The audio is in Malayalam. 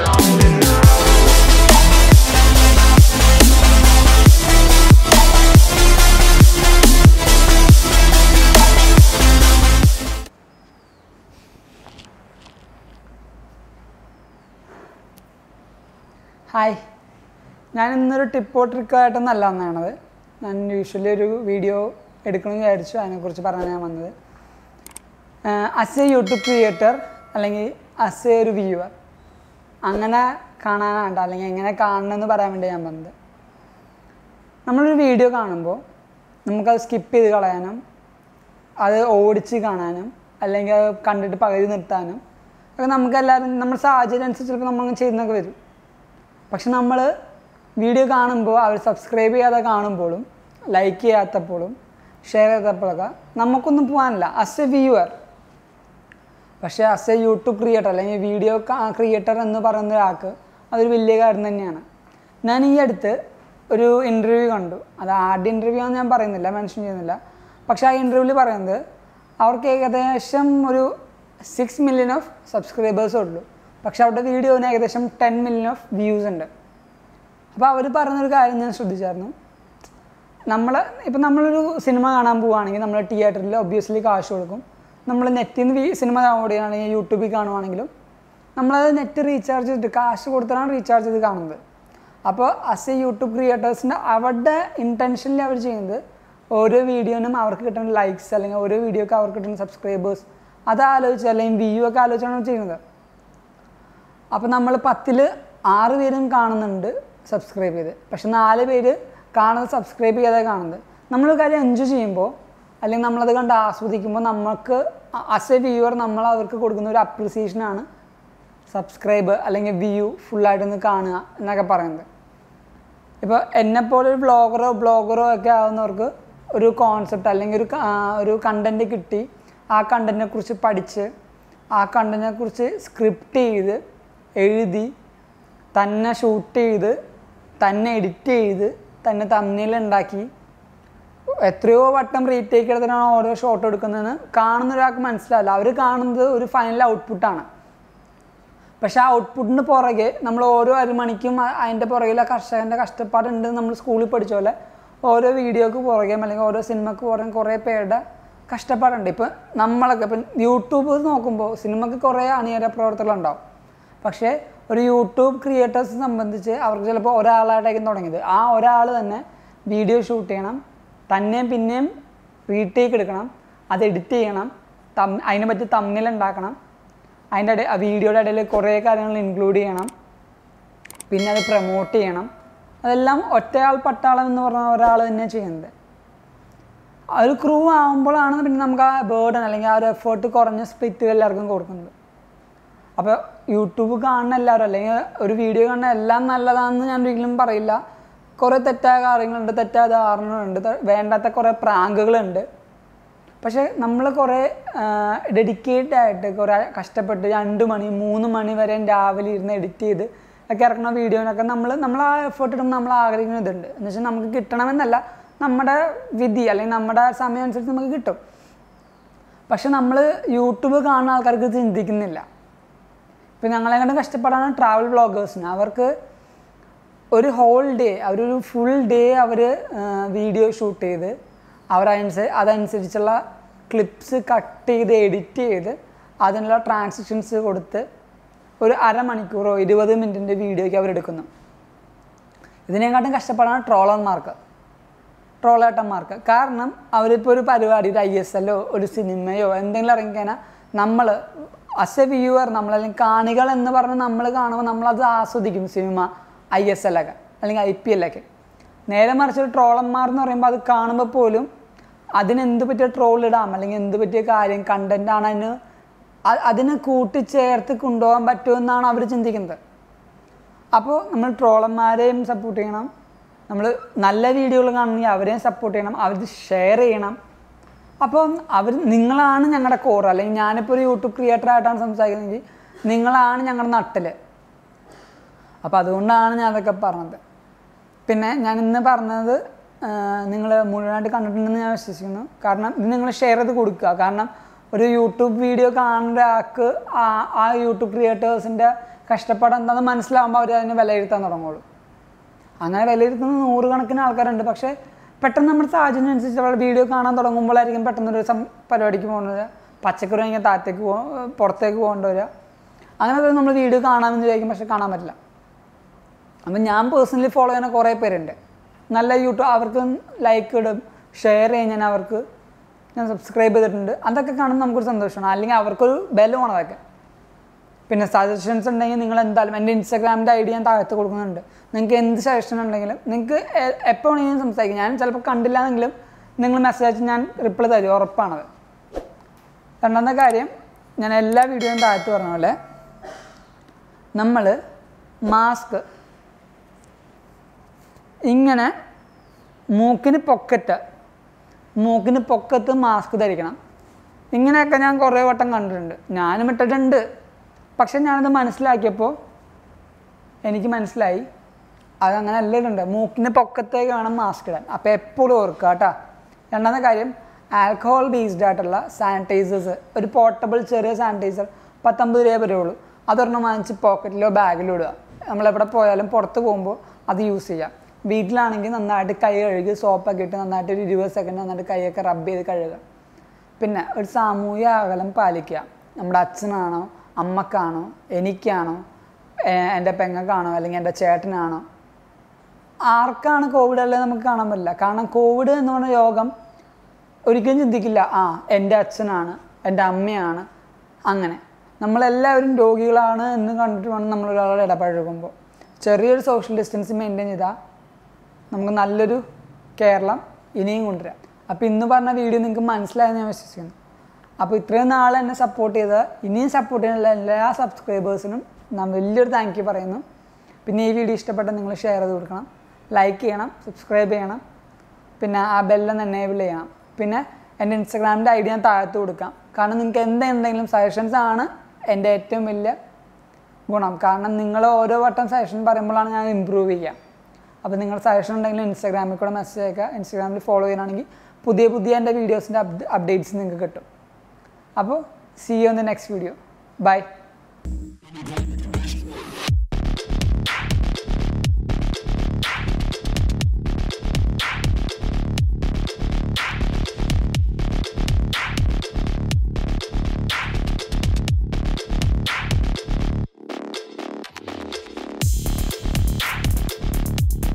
ഹായ്. ഞാൻ ഇന്നൊരു ടിപ്പോ ട്രിക്കായിട്ടൊന്നല്ല വന്നതാണത്. ഞാൻ യൂഷ്വലി ഒരു വീഡിയോ എടുക്കണമെന്ന് വിചാരിച്ചു. അതിനെക്കുറിച്ച് പറയാൻ ഞാൻ വന്നത്. അസ് എ യൂട്യൂബ് ക്രിയേറ്റർ അല്ലെങ്കിൽ അസ് എ ഒരു വ്യൂവർ അങ്ങനെ കാണാനാണ്ട അല്ലെങ്കിൽ എങ്ങനെ കാണണമെന്ന് പറയാൻ വേണ്ടി ഞാൻ വന്നത്. നമ്മളൊരു വീഡിയോ കാണുമ്പോൾ നമുക്കത് സ്കിപ്പ് ചെയ്ത് കളയാനും അത് ഓടിച്ച് കാണാനും അല്ലെങ്കിൽ അത് കണ്ടിട്ട് പകുതി നിർത്താനും ഒക്കെ നമുക്ക് എല്ലാവരും നമ്മുടെ സാഹചര്യം അനുസരിച്ച് ചിലപ്പോൾ നമ്മൾ ചെയ്യുന്നൊക്കെ വരും. പക്ഷെ നമ്മൾ വീഡിയോ കാണുമ്പോൾ അവർ സബ്സ്ക്രൈബ് ചെയ്യാതെ കാണുമ്പോഴും ലൈക്ക് ചെയ്യാത്തപ്പോഴും ഷെയർ ചെയ്തപ്പോഴൊക്കെ നമുക്കൊന്നും പോകാനില്ല. അസ് എ വ്യൂവർ പക്ഷേ അസ് എ യൂട്യൂബ് ക്രിയേറ്റർ അല്ലെങ്കിൽ വീഡിയോ ക്രിയേറ്റർ എന്ന് പറയുന്ന ഒരാൾക്ക് അതൊരു വലിയ കാര്യം തന്നെയാണ്. ഞാൻ ഈ അടുത്ത് ഒരു ഇന്റർവ്യൂ കണ്ടു. അത് ആദ്യ ഇന്റർവ്യൂ ആണെന്ന് ഞാൻ പറയുന്നില്ല മെൻഷൻ ചെയ്യുന്നില്ല. പക്ഷേ ആ ഇന്റർവ്യൂവിൽ പറയുന്നത് അവർക്ക് ഏകദേശം ഒരു സിക്സ് മില്യൺ ഓഫ് സബ്സ്ക്രൈബേഴ്സ് ഉള്ളൂ. പക്ഷേ അവരുടെ വീഡിയോന് ഏകദേശം ടെൻ മില്യൺ ഓഫ് വ്യൂസ് ഉണ്ട്. അപ്പോൾ അവർ പറഞ്ഞൊരു കാര്യം ഞാൻ ശ്രദ്ധിച്ചായിരുന്നു. നമ്മൾ ഇപ്പം നമ്മളൊരു സിനിമ കാണാൻ പോവുകയാണെങ്കിൽ നമ്മൾ തിയേറ്ററിൽ ഒബ്വിയസ്ലി കാശ് കൊടുക്കും. നമ്മൾ നെറ്റിൽ നിന്ന് സിനിമ ഡൗൺലോഡ് ചെയ്യുകയാണെങ്കിൽ യൂട്യൂബിൽ കാണുവാണെങ്കിലും നമ്മളത് നെറ്റ് റീചാർജ് ചെയ്തിട്ട് കാശ് കൊടുത്തിട്ടാണ് റീചാർജ് ചെയ്ത് കാണുന്നത്. അപ്പോൾ അസ് എ യൂട്യൂബ് ക്രിയേറ്റേഴ്സിന്റെ അവരുടെ ഇന്റൻഷനിൽ അവർ ചെയ്യുന്നത് ഓരോ വീഡിയോനും അവർക്ക് കിട്ടുന്ന ലൈക്സ് അല്ലെങ്കിൽ ഓരോ വീഡിയോക്ക് അവർക്ക് കിട്ടുന്ന സബ്സ്ക്രൈബേഴ്സ് അത് ആലോചിച്ച് അല്ലെങ്കിൽ വ്യൂ ഒക്കെ ആലോചിച്ചാണ് ചെയ്യുന്നത്. അപ്പോൾ നമ്മൾ പത്തിൽ ആറ് പേരും കാണുന്നുണ്ട് സബ്സ്ക്രൈബ് ചെയ്ത്. പക്ഷെ നാല് പേര് കാണുന്നത് സബ്സ്ക്രൈബ് ചെയ്യാതെ കാണുന്നത്. നമ്മൾ കാര്യം എൻജോയ് ചെയ്യുമ്പോൾ അല്ലെങ്കിൽ നമ്മളത് കണ്ട് ആസ്വദിക്കുമ്പോൾ നമുക്ക് അസ് എ വ്യൂവർ നമ്മൾ അവർക്ക് കൊടുക്കുന്ന ഒരു അപ്രിസിയേഷനാണ് സബ്സ്ക്രൈബ് അല്ലെങ്കിൽ വ്യൂ ഫുള്ളായിട്ടൊന്ന് കാണുക എന്നൊക്കെ പറയുന്നത്. ഇപ്പോൾ എന്നെപ്പോലെ ഒരു ബ്ലോഗറോ ബ്ലോഗറോ ഒക്കെ ആവുന്നവർക്ക് ഒരു കോൺസെപ്റ്റ് അല്ലെങ്കിൽ ഒരു ഒരു കണ്ടന്റ് കിട്ടി. ആ കണ്ടന്റിനെ കുറിച്ച് പഠിച്ച് ആ കണ്ടന്റിനെ കുറിച്ച് സ്ക്രിപ്റ്റ് ചെയ്ത് എഴുതി തന്നെ ഷൂട്ട് ചെയ്ത് തന്നെ എഡിറ്റ് ചെയ്ത് തന്നെ തമ്മിൽ ഉണ്ടാക്കി എത്രയോ വട്ടം റീടേക്ക് എടുത്തിട്ടാണ് ഓരോ ഷോട്ട് എടുക്കുന്നതെന്ന് കാണുന്ന ഒരാൾക്ക് മനസ്സിലാവില്ല. അവർ കാണുന്നത് ഒരു ഫൈനൽ ഔട്ട്പുട്ടാണ് പക്ഷേ ആ ഔട്ട്പുട്ടിന് പുറകെ നമ്മൾ ഓരോ അരമണിക്കും അതിന്റെ പുറകിൽ ആ കർഷകന്റെ കഷ്ടപ്പാടുണ്ട് നമ്മൾ സ്കൂളിൽ പഠിച്ച പോലെ ഓരോ വീഡിയോക്ക് പുറകെ അല്ലെങ്കിൽ ഓരോ സിനിമക്ക് പുറകെ കുറേ പേരുടെ കഷ്ടപ്പാടുണ്ട്. ഇപ്പം നമ്മളൊക്കെ ഇപ്പം യൂട്യൂബ് നോക്കുമ്പോൾ സിനിമക്ക് കുറേ അണിയര പ്രവർത്തനങ്ങളുണ്ടാവും. പക്ഷേ ഒരു യൂട്യൂബ് ക്രിയേറ്റേഴ്സ് സംബന്ധിച്ച് അവർക്ക് ചിലപ്പോൾ ഒരാളായിട്ടായിരിക്കും തുടങ്ങിയത്. ആ ഒരാൾ തന്നെ വീഡിയോ ഷൂട്ട് ചെയ്യണം തന്നെയും പിന്നെയും റീടേക്ക് എടുക്കണം. അത് എഡിറ്റ് ചെയ്യണം. തം അതിനെ പറ്റി തമ്മിൽ ഉണ്ടാക്കണം. അതിന്റെ ഇടയിൽ വീഡിയോയുടെ ഇടയിൽ കുറേ കാര്യങ്ങൾ ഇൻക്ലൂഡ് ചെയ്യണം. പിന്നെ അത് പ്രൊമോട്ട് ചെയ്യണം. അതെല്ലാം ഒറ്റയാൾ പട്ടാളം എന്ന് പറഞ്ഞ ഒരാൾ തന്നെ ചെയ്യുന്നത്. ഒരു ക്രൂ ആകുമ്പോഴാണ് പിന്നെ നമുക്ക് ആ ബേർഡൻ അല്ലെങ്കിൽ ആ ഒരു എഫേർട്ട് കുറഞ്ഞ സ്പ്ലിറ്റ് എല്ലാവർക്കും കൊടുക്കുന്നത്. അപ്പോൾ യൂട്യൂബ് കാണുന്ന എല്ലാവരും അല്ലെങ്കിൽ ഒരു വീഡിയോ കാണുന്ന എല്ലാം നല്ലതാണെന്ന് ഞാൻ ഒരിക്കലും പറയില്ല. കുറേ തെറ്റായ കാര്യങ്ങളുണ്ട് തെറ്റായ ധാരണകളുണ്ട് വേണ്ടാത്ത കുറേ പ്രാങ്കുകളുണ്ട്. പക്ഷേ നമ്മൾ കുറേ ഡെഡിക്കേറ്റഡ് ആയിട്ട് കുറേ കഷ്ടപ്പെട്ട് രണ്ട് മണി മൂന്ന് മണി വരെ രാവിലെ ഇരുന്ന് എഡിറ്റ് ചെയ്ത് ഒക്കെ ഇറക്കുന്ന വീഡിയോനൊക്കെ നമ്മൾ നമ്മൾ ആ എഫേർട്ട് ഇടുമ്പോൾ നമ്മൾ ആഗ്രഹിക്കുന്ന ഇതുണ്ട്. എന്ന് വെച്ചാൽ നമുക്ക് കിട്ടണമെന്നല്ല നമ്മുടെ വിധി അല്ലെങ്കിൽ നമ്മുടെ സമയം അനുസരിച്ച് നമുക്ക് കിട്ടും. പക്ഷെ നമ്മൾ യൂട്യൂബ് കാണുന്ന ആൾക്കാർക്ക് ചിന്തിക്കുന്നില്ല. ഇപ്പം ഞങ്ങളെങ്ങോട്ടും കഷ്ടപ്പെടാണ് ട്രാവൽ ബ്ലോഗേഴ്സിന് അവർക്ക് ഒരു ഹോൾ ഡേ അവരൊരു ഫുൾ ഡേ അവർ വീഡിയോ ഷൂട്ട് ചെയ്ത് അവരനുസ അതനുസരിച്ചുള്ള ക്ലിപ്സ് കട്ട് ചെയ്ത് എഡിറ്റ് ചെയ്ത് അതിനുള്ള ട്രാൻസിഷൻസ് കൊടുത്ത് ഒരു അരമണിക്കൂറോ ഇരുപത് മിനിറ്റിന്റെ വീഡിയോയ്ക്ക് അവരെടുക്കുന്നു. ഇതിനെക്കാട്ടും കഷ്ടപ്പാടാണ് ട്രോളർമാർക്ക് ട്രോളേട്ടന്മാർക്ക്. കാരണം അവരിപ്പോൾ ഒരു പരിപാടി ഒരു ഐ എസ് എല്ലോ ഒരു സിനിമയോ എന്തെങ്കിലും ഇറങ്ങിക്കഴിഞ്ഞാൽ നമ്മൾ അസ് എ വ്യൂവർ നമ്മളല്ലെങ്കിൽ കാണികൾ എന്ന് പറഞ്ഞ് നമ്മൾ കാണുമ്പോൾ നമ്മളത് ആസ്വദിക്കും സിനിമ ഐ എസ് എൽ ഒക്കെ അല്ലെങ്കിൽ ഐ പി എല്ലൊക്കെ നേരെ മറിച്ച് ഒരു ട്രോളന്മാർ എന്ന് പറയുമ്പോൾ അത് കാണുമ്പോൾ പോലും അതിനെന്ത് പറ്റിയ ട്രോൾ ഇടാം അല്ലെങ്കിൽ എന്ത് പറ്റിയ കാര്യം കണ്ടന്റ് ആണ് അതിന് അതിന് കൂട്ടിച്ചേർത്ത് കൊണ്ടുപോകാൻ പറ്റുമെന്നാണ് അവർ ചിന്തിക്കുന്നത്. അപ്പോൾ നമ്മൾ ട്രോളന്മാരെയും സപ്പോർട്ട് ചെയ്യണം. നമ്മൾ നല്ല വീഡിയോകൾ കാണണമെങ്കിൽ അവരെയും സപ്പോർട്ട് ചെയ്യണം അവർ ഷെയർ ചെയ്യണം. അപ്പോൾ അവർ നിങ്ങളാണ് ഞങ്ങളുടെ കോർ അല്ലെങ്കിൽ ഞാനിപ്പോൾ ഒരു യൂട്യൂബ് ക്രിയേറ്റർ ആയിട്ടാണ് സംസാരിക്കുന്നതെങ്കിൽ നിങ്ങളാണ് ഞങ്ങളുടെ നട്ടിൽ അപ്പോൾ അതുകൊണ്ടാണ് ഞാൻ അതൊക്കെ പറഞ്ഞത്. പിന്നെ ഞാൻ ഇന്ന് പറഞ്ഞത് നിങ്ങൾ മുഴുവനായിട്ട് കണ്ടിട്ടുണ്ടെന്ന് ഞാൻ വിശ്വസിക്കുന്നു. കാരണം ഇത് നിങ്ങൾ ഷെയർ ചെയ്ത് കൊടുക്കുക. കാരണം ഒരു യൂട്യൂബ് വീഡിയോ കാണുന്ന ആൾക്ക് ആ യൂട്യൂബ് ക്രിയേറ്റേഴ്സിന്റെ കഷ്ടപ്പാട് എന്താണെന്ന് മനസ്സിലാവുമ്പോൾ അവർ അതിനെ വിലയിരുത്താൻ തുടങ്ങുള്ളൂ. അങ്ങനെ വിലയിരുത്തുന്ന നൂറുകണക്കിന് ആൾക്കാരുണ്ട്. പക്ഷേ പെട്ടെന്ന് നമ്മുടെ സാഹചര്യം അനുസരിച്ച് അവരുടെ വീഡിയോ കാണാൻ തുടങ്ങുമ്പോഴായിരിക്കും പെട്ടെന്ന് ഒരു പരിപാടിക്ക് പോകുന്നത് പച്ചക്കറി വാങ്ങിയാൽ താഴത്തേക്ക് പോ പുറത്തേക്ക് പോകേണ്ടി വരിക അങ്ങനെ നമ്മൾ വീഡിയോ കാണാമെന്ന് വിചാരിക്കും. പക്ഷെ കാണാൻ പറ്റില്ല. അപ്പം ഞാൻ പേഴ്സണലി ഫോളോ ചെയ്യുന്ന കുറേ പേരുണ്ട്. നല്ല യൂട്യൂബ് അവർക്ക് ലൈക്ക് ഇടും ഷെയർ ചെയ്യും ഞാൻ അവർക്ക് ഞാൻ സബ്സ്ക്രൈബ് ചെയ്തിട്ടുണ്ട്. അതൊക്കെ കാണുമ്പോൾ നമുക്കൊരു സന്തോഷമാണ്. അല്ലെങ്കിൽ അവർക്കൊരു ബലമാണ് അതൊക്കെ. പിന്നെ സജഷൻസ് ഉണ്ടെങ്കിൽ നിങ്ങൾ എന്തായാലും എന്റെ ഇൻസ്റ്റാഗ്രാമിന്റെ ഐ ഡി ഞാൻ താഴത്ത് കൊടുക്കുന്നുണ്ട്. നിങ്ങൾക്ക് എന്ത് സജഷൻ ഉണ്ടെങ്കിലും നിങ്ങൾക്ക് എപ്പോൾ വേണമെങ്കിലും സംസാരിക്കും. ഞാൻ ചിലപ്പോൾ കണ്ടില്ലാന്നെങ്കിലും നിങ്ങൾ മെസ്സേജ് അയച്ച് ഞാൻ റിപ്ലൈ തരും. ഉറപ്പാണത്. രണ്ടാമത്തെ കാര്യം ഞാൻ എല്ലാ വീഡിയോയും താഴത്ത് പറഞ്ഞ പോലെ നമ്മൾ മാസ്ക് ഇങ്ങനെ മൂക്കിന് പൊക്കറ്റ് മൂക്കിന് പൊക്കത്ത് മാസ്ക് ധരിക്കണം. ഇങ്ങനെയൊക്കെ ഞാൻ കുറേ വട്ടം കണ്ടിട്ടുണ്ട്. ഞാനും ഇട്ടിട്ടുണ്ട്. പക്ഷെ ഞാനത് മനസ്സിലാക്കിയപ്പോൾ എനിക്ക് മനസ്സിലായി. അതങ്ങനെ അല്ല ഇടണ്ട. മൂക്കിന് പൊക്കത്തേക്ക് വേണം മാസ്ക് ഇടാൻ. അപ്പോൾ എപ്പോഴും ഓർക്കുക കേട്ടോ. രണ്ടാമത്തെ കാര്യം ആൽക്കഹോൾ ബേസ്ഡ് ആയിട്ടുള്ള സാനിറ്റൈസേഴ്സ് ഒരു പോർട്ടബിൾ ചെറിയ സാനിറ്റൈസർ പത്തൊമ്പത് രൂപ വരുള്ളൂ അതൊരെണ്ണം വാങ്ങിച്ച് പോക്കറ്റിലോ ബാഗിലോ ഇടുക. നമ്മളെവിടെ പോയാലും പുറത്ത് പോകുമ്പോൾ അത് യൂസ് ചെയ്യാം. വീട്ടിലാണെങ്കിൽ നന്നായിട്ട് കൈ കഴുകി സോപ്പൊക്കെ ഇട്ട് നന്നായിട്ട് ഒരു ഇരുപത് സെക്കൻഡ് നന്നായിട്ട് കൈയൊക്കെ റബ്ബ് ചെയ്ത് കഴുകുക. പിന്നെ ഒരു സാമൂഹിക അകലം പാലിക്കുക. നമ്മുടെ അച്ഛനാണോ അമ്മക്കാണോ എനിക്കാണോ എന്റെ പെങ്ങൾക്കാണോ അല്ലെങ്കിൽ എന്റെ ചേട്ടനാണോ. ആർക്കാണ് കോവിഡ് അല്ലേ നമുക്ക് കാണാൻ പറ്റില്ല. കാരണം കോവിഡ് എന്ന് പറഞ്ഞ രോഗം ഒരിക്കലും ചിന്തിക്കില്ല. ആ എന്റെ അച്ഛനാണ് എന്റെ അമ്മയാണ് അങ്ങനെ. നമ്മളെല്ലാവരും രോഗികളാണ് എന്ന് കണ്ടിട്ട് വേണം നമ്മളൊരാളുടെ ഇടപഴകുമ്പോൾ. ചെറിയൊരു സോഷ്യൽ ഡിസ്റ്റൻസ് മെയിന്റെയിൻ ചെയ്താൽ നമുക്ക് നല്ലൊരു കേരളം ഇനിയും കൊണ്ടുവരാം. അപ്പോൾ ഇന്ന് പറഞ്ഞ വീഡിയോ നിങ്ങൾക്ക് മനസ്സിലായെന്ന് ഞാൻ വിശ്വസിക്കുന്നു. അപ്പോൾ ഇത്രയും നാൾ എന്നെ സപ്പോർട്ട് ചെയ്ത ഇനിയും സപ്പോർട്ട് ചെയ്യുന്ന എല്ലാ സബ്സ്ക്രൈബേഴ്സിനും ഞാൻ വലിയൊരു താങ്ക് യു പറയുന്നു. പിന്നെ ഈ വീഡിയോ ഇഷ്ടപ്പെട്ട നിങ്ങൾ ഷെയർ ചെയ്ത് കൊടുക്കണം. ലൈക്ക് ചെയ്യണം സബ്സ്ക്രൈബ് ചെയ്യണം. പിന്നെ ആ ബെല്ലൊന്ന് എനേബിൾ ചെയ്യണം. പിന്നെ എന്റെ ഇൻസ്റ്റഗ്രാമിന്റെ ഐ ഡി ഞാൻ താഴത്ത് കൊടുക്കാം. കാരണം നിങ്ങൾക്ക് എന്ത് എന്തെങ്കിലും സജഷൻസ് ആണ് എന്റെ ഏറ്റവും വലിയ ഗുണം. കാരണം നിങ്ങൾ ഓരോ വട്ടം സജഷൻ പറയുമ്പോഴാണ് ഞാൻ ഇമ്പ്രൂവ് ചെയ്യുക അപ്പോൾ നിങ്ങൾ സജഷൻ ഉണ്ടെങ്കിൽ ഇൻസ്റ്റാഗ്രാമിൽ കൂടെ മെസ്സേജ് അയക്കുക. ഇൻസ്റ്റാഗ്രാമിൽ ഫോളോ ചെയ്യാനാണെങ്കിൽ പുതിയ പുതിയ എന്റെ വീഡിയോസിന്റെ അപ്ഡേറ്റ്സ് നിങ്ങൾക്ക് കിട്ടും. അപ്പോൾ see you in the next video bye